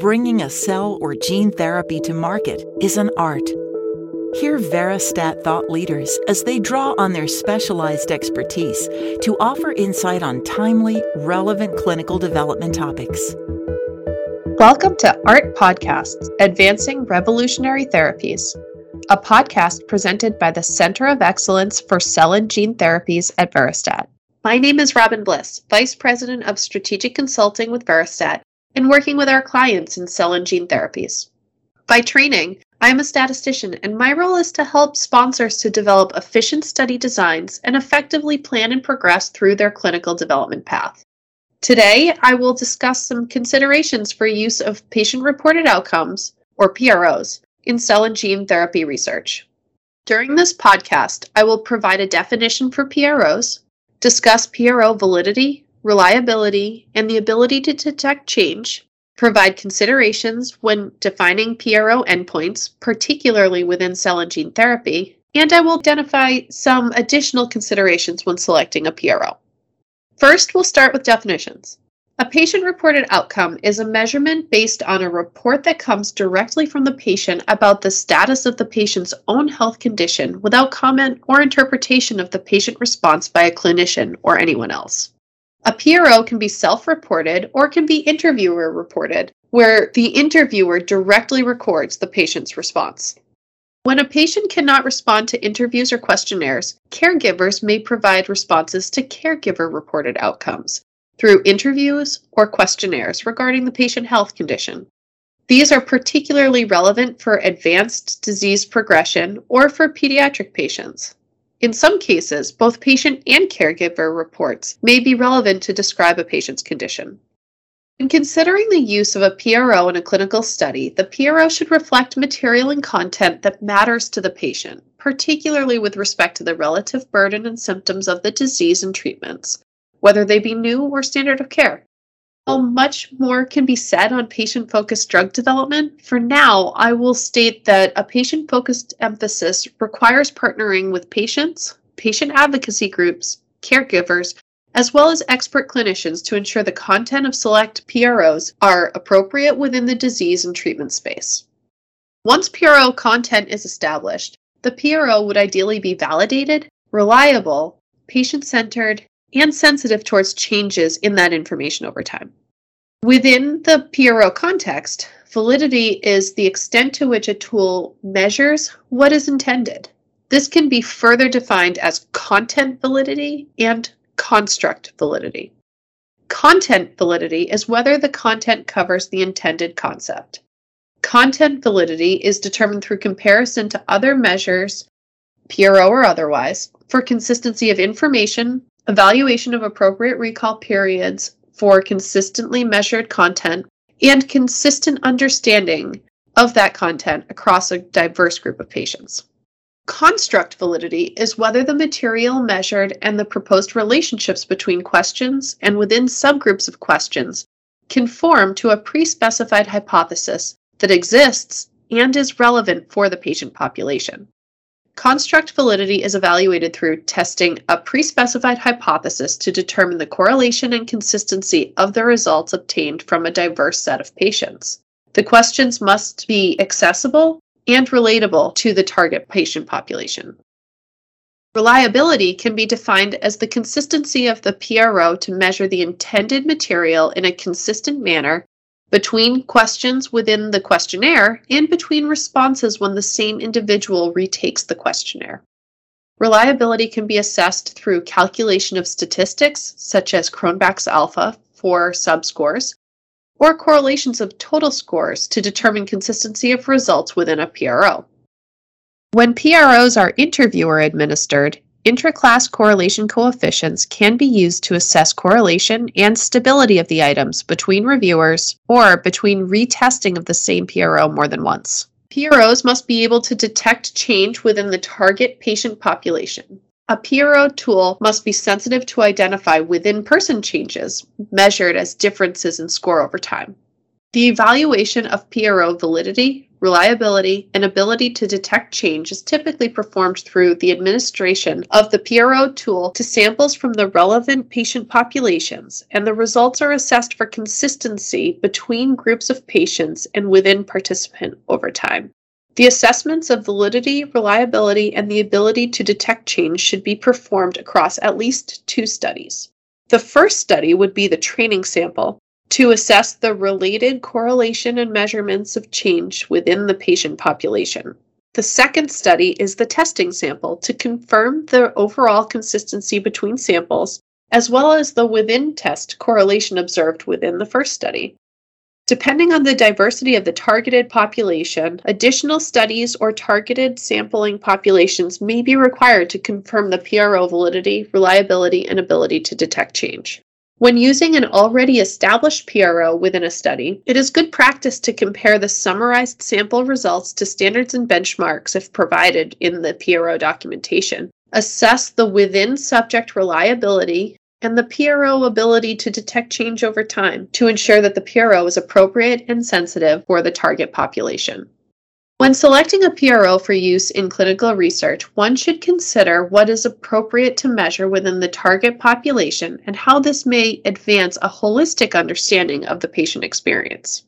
bringing a cell or gene therapy to market is an art. Hear Veristat thought leaders as they draw on their specialized expertise to offer insight on timely, relevant clinical development topics. Welcome to ART Podcasts Advancing Revolutionary Therapies, a podcast presented by the Center of Excellence for Cell and Gene Therapies at Veristat. My name is Robin Bliss, Vice President of Strategic Consulting with Veristat and working with our clients in cell and gene therapies. By training, I am a statistician, and my role is to help sponsors to develop efficient study designs and effectively plan and progress through their clinical development path. Today, I will discuss some considerations for use of patient reported outcomes, or PROs, in cell and gene therapy research. During this podcast, I will provide a definition for PROs, discuss PRO validity, reliability, and the ability to detect change, provide considerations when defining PRO endpoints, particularly within cell and gene therapy, and I will identify some additional considerations when selecting a PRO. First, we'll start with definitions. A patient reported outcome is a measurement based on a report that comes directly from the patient about the status of the patient's own health condition without comment or interpretation of the patient response by a clinician or anyone else. A PRO can be self reported or can be interviewer reported, where the interviewer directly records the patient's response. When a patient cannot respond to interviews or questionnaires, caregivers may provide responses to caregiver reported outcomes through interviews or questionnaires regarding the patient health condition. These are particularly relevant for advanced disease progression or for pediatric patients. In some cases, both patient and caregiver reports may be relevant to describe a patient's condition. In considering the use of a PRO in a clinical study, the PRO should reflect material and content that matters to the patient, particularly with respect to the relative burden and symptoms of the disease and treatments, whether they be new or standard of care. Much more can be said on patient focused drug development, for now I will state that a patient focused emphasis requires partnering with patients, patient advocacy groups, caregivers, as well as expert clinicians to ensure the content of select PROs are appropriate within the disease and treatment space. Once PRO content is established, the PRO would ideally be validated, reliable, patient centered, and sensitive towards changes in that information over time. Within the PRO context, validity is the extent to which a tool measures what is intended. This can be further defined as content validity and construct validity. Content validity is whether the content covers the intended concept. Content validity is determined through comparison to other measures, PRO or otherwise, for consistency of information, evaluation of appropriate recall periods for consistently measured content, and consistent understanding of that content across a diverse group of patients. Construct validity is whether the material measured and the proposed relationships between questions and within subgroups of questions conform to a pre specified hypothesis that exists and is relevant for the patient population. Construct validity is evaluated through testing a pre-specified hypothesis to determine the correlation and consistency of the results obtained from a diverse set of patients. The questions must be accessible and relatable to the target patient population. Reliability can be defined as the consistency of the PRO to measure the intended material in a consistent manner between questions within the questionnaire and between responses when the same individual retakes the questionnaire. Reliability can be assessed through calculation of statistics, such as Cronbach's alpha for subscores, or correlations of total scores to determine consistency of results within a PRO. When PROs are interviewer administered, Intra-class correlation coefficients can be used to assess correlation and stability of the items between reviewers or between retesting of the same PRO more than once. PROs must be able to detect change within the target patient population. A PRO tool must be sensitive to identify within person changes measured as differences in score over time. The evaluation of PRO validity, reliability, and ability to detect change is typically performed through the administration of the PRO tool to samples from the relevant patient populations, and the results are assessed for consistency between groups of patients and within participant over time. The assessments of validity, reliability, and the ability to detect change should be performed across at least two studies. The first study would be the training sample, to assess the related correlation and measurements of change within the patient population. The second study is the testing sample to confirm the overall consistency between samples, as well as the within test correlation observed within the first study. Depending on the diversity of the targeted population, additional studies or targeted sampling populations may be required to confirm the PRO validity, reliability, and ability to detect change. When using an already established PRO within a study, it is good practice to compare the summarized sample results to standards and benchmarks if provided in the PRO documentation. Assess the within subject reliability and the PRO ability to detect change over time to ensure that the PRO is appropriate and sensitive for the target population. When selecting a PRO for use in clinical research, one should consider what is appropriate to measure within the target population and how this may advance a holistic understanding of the patient experience.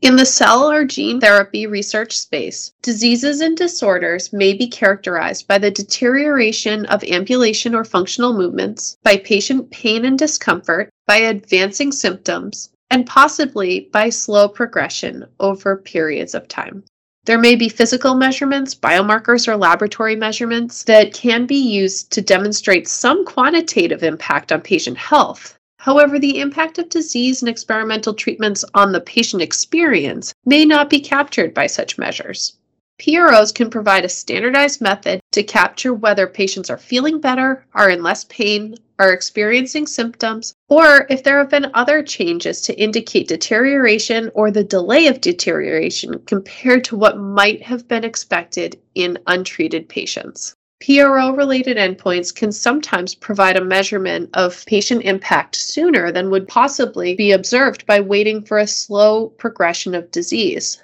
In the cell or gene therapy research space, diseases and disorders may be characterized by the deterioration of ambulation or functional movements, by patient pain and discomfort, by advancing symptoms, and possibly by slow progression over periods of time. There may be physical measurements, biomarkers, or laboratory measurements that can be used to demonstrate some quantitative impact on patient health. However, the impact of disease and experimental treatments on the patient experience may not be captured by such measures. PROs can provide a standardized method to capture whether patients are feeling better, are in less pain, are experiencing symptoms, or if there have been other changes to indicate deterioration or the delay of deterioration compared to what might have been expected in untreated patients. PRO related endpoints can sometimes provide a measurement of patient impact sooner than would possibly be observed by waiting for a slow progression of disease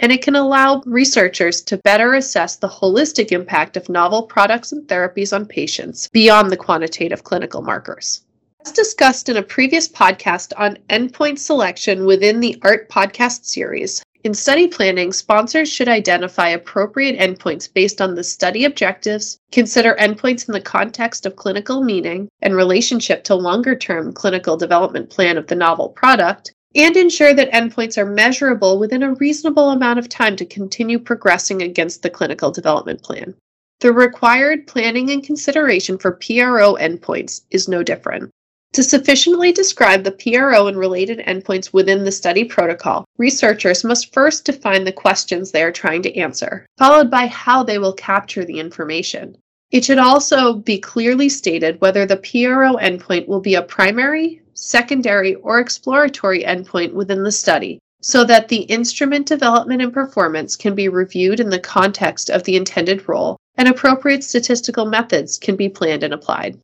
and it can allow researchers to better assess the holistic impact of novel products and therapies on patients beyond the quantitative clinical markers. As discussed in a previous podcast on endpoint selection within the ART podcast series, in study planning, sponsors should identify appropriate endpoints based on the study objectives, consider endpoints in the context of clinical meaning and relationship to longer term clinical development plan of the novel product, and ensure that endpoints are measurable within a reasonable amount of time to continue progressing against the clinical development plan. The required planning and consideration for PRO endpoints is no different. To sufficiently describe the PRO and related endpoints within the study protocol, researchers must first define the questions they are trying to answer, followed by how they will capture the information. It should also be clearly stated whether the PRO endpoint will be a primary, secondary, or exploratory endpoint within the study so that the instrument development and performance can be reviewed in the context of the intended role and appropriate statistical methods can be planned and applied.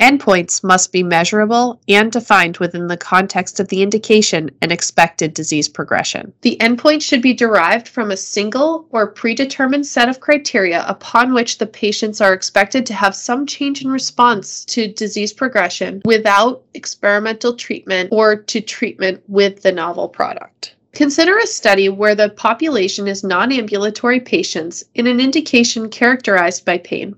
Endpoints must be measurable and defined within the context of the indication and expected disease progression. The endpoint should be derived from a single or predetermined set of criteria upon which the patients are expected to have some change in response to disease progression without experimental treatment or to treatment with the novel product. Consider a study where the population is non ambulatory patients in an indication characterized by pain.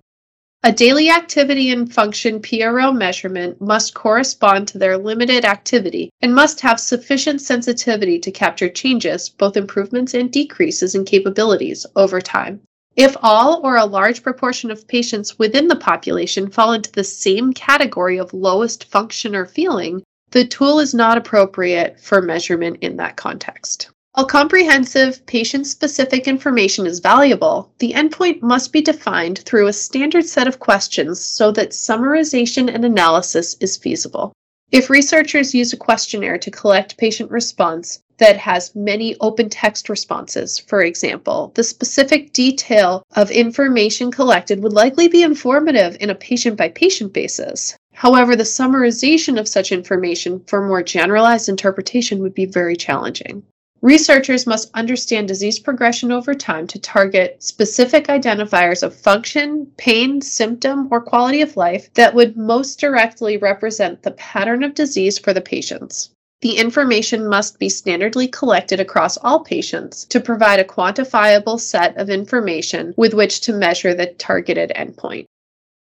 A daily activity and function PRO measurement must correspond to their limited activity and must have sufficient sensitivity to capture changes, both improvements and decreases in capabilities, over time. If all or a large proportion of patients within the population fall into the same category of lowest function or feeling, the tool is not appropriate for measurement in that context. While comprehensive, patient specific information is valuable, the endpoint must be defined through a standard set of questions so that summarization and analysis is feasible. If researchers use a questionnaire to collect patient response that has many open text responses, for example, the specific detail of information collected would likely be informative in a patient by patient basis. However, the summarization of such information for more generalized interpretation would be very challenging. Researchers must understand disease progression over time to target specific identifiers of function, pain, symptom, or quality of life that would most directly represent the pattern of disease for the patients. The information must be standardly collected across all patients to provide a quantifiable set of information with which to measure the targeted endpoint.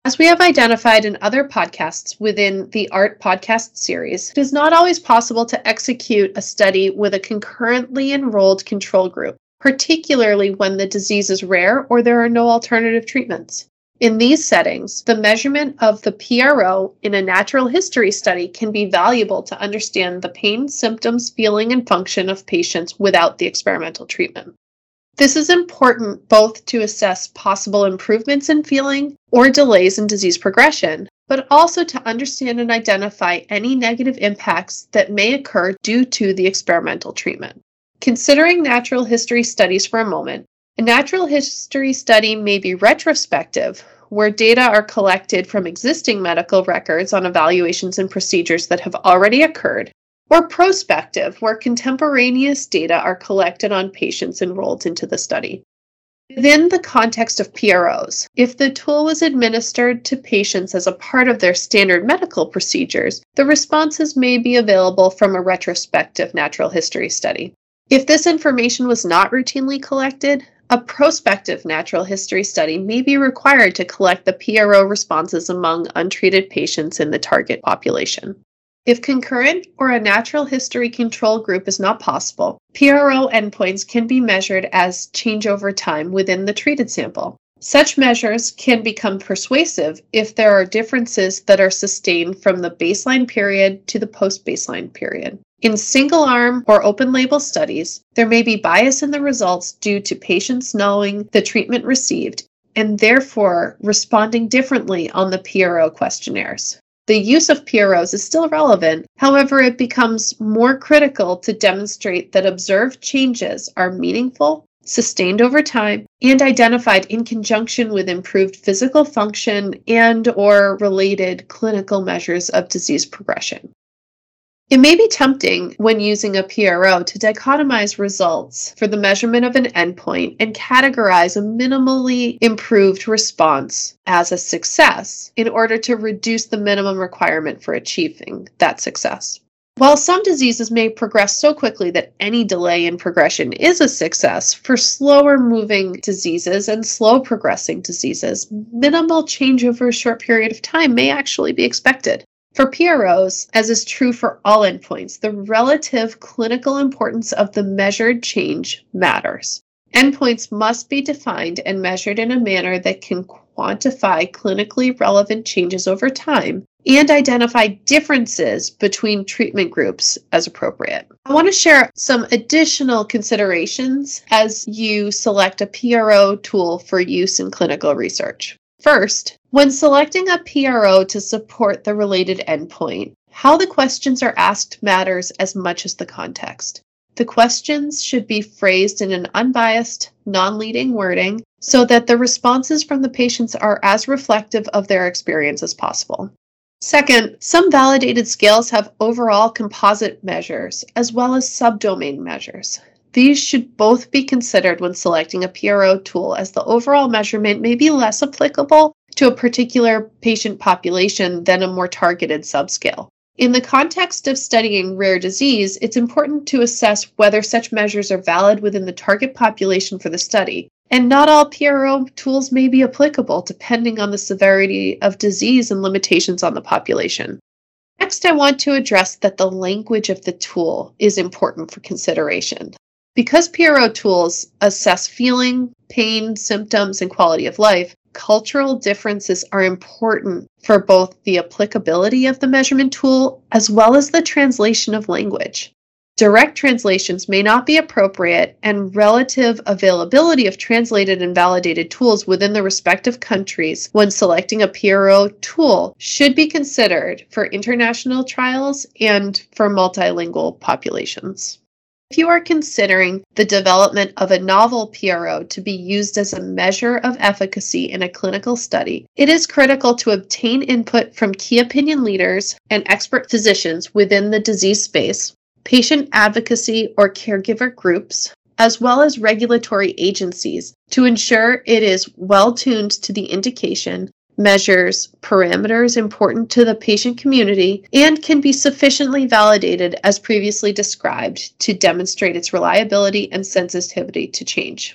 As we have identified in other podcasts within the ART podcast series, it is not always possible to execute a study with a concurrently enrolled control group, particularly when the disease is rare or there are no alternative treatments. In these settings, the measurement of the PRO in a natural history study can be valuable to understand the pain, symptoms, feeling, and function of patients without the experimental treatment. This is important both to assess possible improvements in feeling or delays in disease progression, but also to understand and identify any negative impacts that may occur due to the experimental treatment. Considering natural history studies for a moment, a natural history study may be retrospective, where data are collected from existing medical records on evaluations and procedures that have already occurred or prospective, where contemporaneous data are collected on patients enrolled into the study. Within the context of PROs, if the tool was administered to patients as a part of their standard medical procedures, the responses may be available from a retrospective natural history study. If this information was not routinely collected, a prospective natural history study may be required to collect the PRO responses among untreated patients in the target population. If concurrent or a natural history control group is not possible, PRO endpoints can be measured as change over time within the treated sample. Such measures can become persuasive if there are differences that are sustained from the baseline period to the post baseline period. In single arm or open label studies, there may be bias in the results due to patients knowing the treatment received and therefore responding differently on the PRO questionnaires. The use of PROs is still relevant, however, it becomes more critical to demonstrate that observed changes are meaningful, sustained over time, and identified in conjunction with improved physical function and or related clinical measures of disease progression. It may be tempting when using a PRO to dichotomize results for the measurement of an endpoint and categorize a minimally improved response as a success in order to reduce the minimum requirement for achieving that success. While some diseases may progress so quickly that any delay in progression is a success, for slower moving diseases and slow progressing diseases, minimal change over a short period of time may actually be expected. For PROs, as is true for all endpoints, the relative clinical importance of the measured change matters. Endpoints must be defined and measured in a manner that can quantify clinically relevant changes over time and identify differences between treatment groups as appropriate. I want to share some additional considerations as you select a PRO tool for use in clinical research. First, when selecting a PRO to support the related endpoint, how the questions are asked matters as much as the context. The questions should be phrased in an unbiased, non leading wording so that the responses from the patients are as reflective of their experience as possible. Second, some validated scales have overall composite measures as well as subdomain measures. These should both be considered when selecting a PRO tool, as the overall measurement may be less applicable to a particular patient population than a more targeted subscale. In the context of studying rare disease, it's important to assess whether such measures are valid within the target population for the study. And not all PRO tools may be applicable depending on the severity of disease and limitations on the population. Next, I want to address that the language of the tool is important for consideration. Because PRO tools assess feeling, pain, symptoms, and quality of life, cultural differences are important for both the applicability of the measurement tool as well as the translation of language. Direct translations may not be appropriate, and relative availability of translated and validated tools within the respective countries when selecting a PRO tool should be considered for international trials and for multilingual populations. If you are considering the development of a novel PRO to be used as a measure of efficacy in a clinical study, it is critical to obtain input from key opinion leaders and expert physicians within the disease space, patient advocacy or caregiver groups, as well as regulatory agencies to ensure it is well tuned to the indication, measures parameters important to the patient community, and can be sufficiently validated as previously described to demonstrate its reliability and sensitivity to change.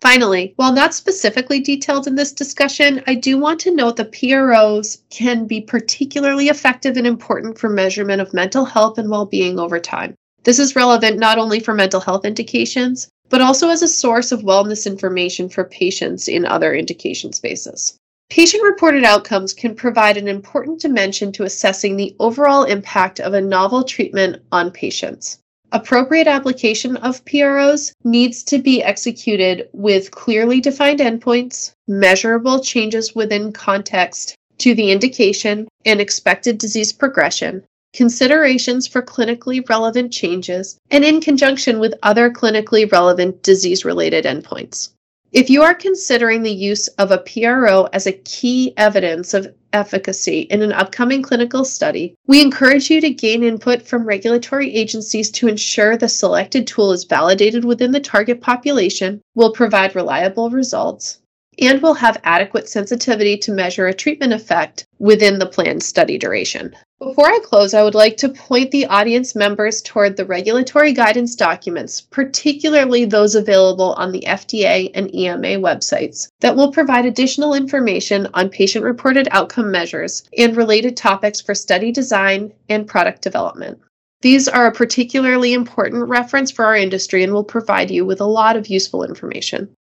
Finally, while not specifically detailed in this discussion, I do want to note that PROs can be particularly effective and important for measurement of mental health and well being over time. This is relevant not only for mental health indications, but also as a source of wellness information for patients in other indication spaces. Patient reported outcomes can provide an important dimension to assessing the overall impact of a novel treatment on patients. Appropriate application of PROs needs to be executed with clearly defined endpoints, measurable changes within context to the indication and expected disease progression, considerations for clinically relevant changes, and in conjunction with other clinically relevant disease related endpoints. If you are considering the use of a PRO as a key evidence of efficacy in an upcoming clinical study, we encourage you to gain input from regulatory agencies to ensure the selected tool is validated within the target population, will provide reliable results, and will have adequate sensitivity to measure a treatment effect within the planned study duration. Before I close, I would like to point the audience members toward the regulatory guidance documents, particularly those available on the FDA and EMA websites, that will provide additional information on patient reported outcome measures and related topics for study design and product development. These are a particularly important reference for our industry and will provide you with a lot of useful information.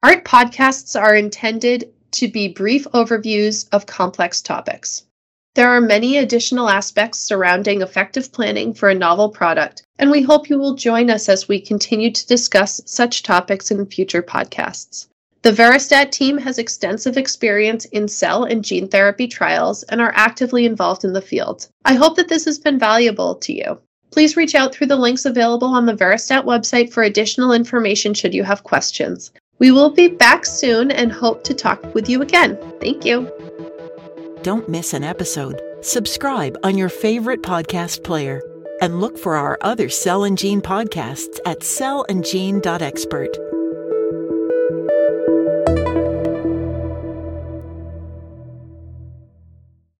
Art podcasts are intended to be brief overviews of complex topics. There are many additional aspects surrounding effective planning for a novel product, and we hope you will join us as we continue to discuss such topics in future podcasts. The Veristat team has extensive experience in cell and gene therapy trials and are actively involved in the field. I hope that this has been valuable to you. Please reach out through the links available on the Veristat website for additional information should you have questions. We will be back soon and hope to talk with you again. Thank you. Don't miss an episode. Subscribe on your favorite podcast player and look for our other Cell and Gene podcasts at cellandgene.expert.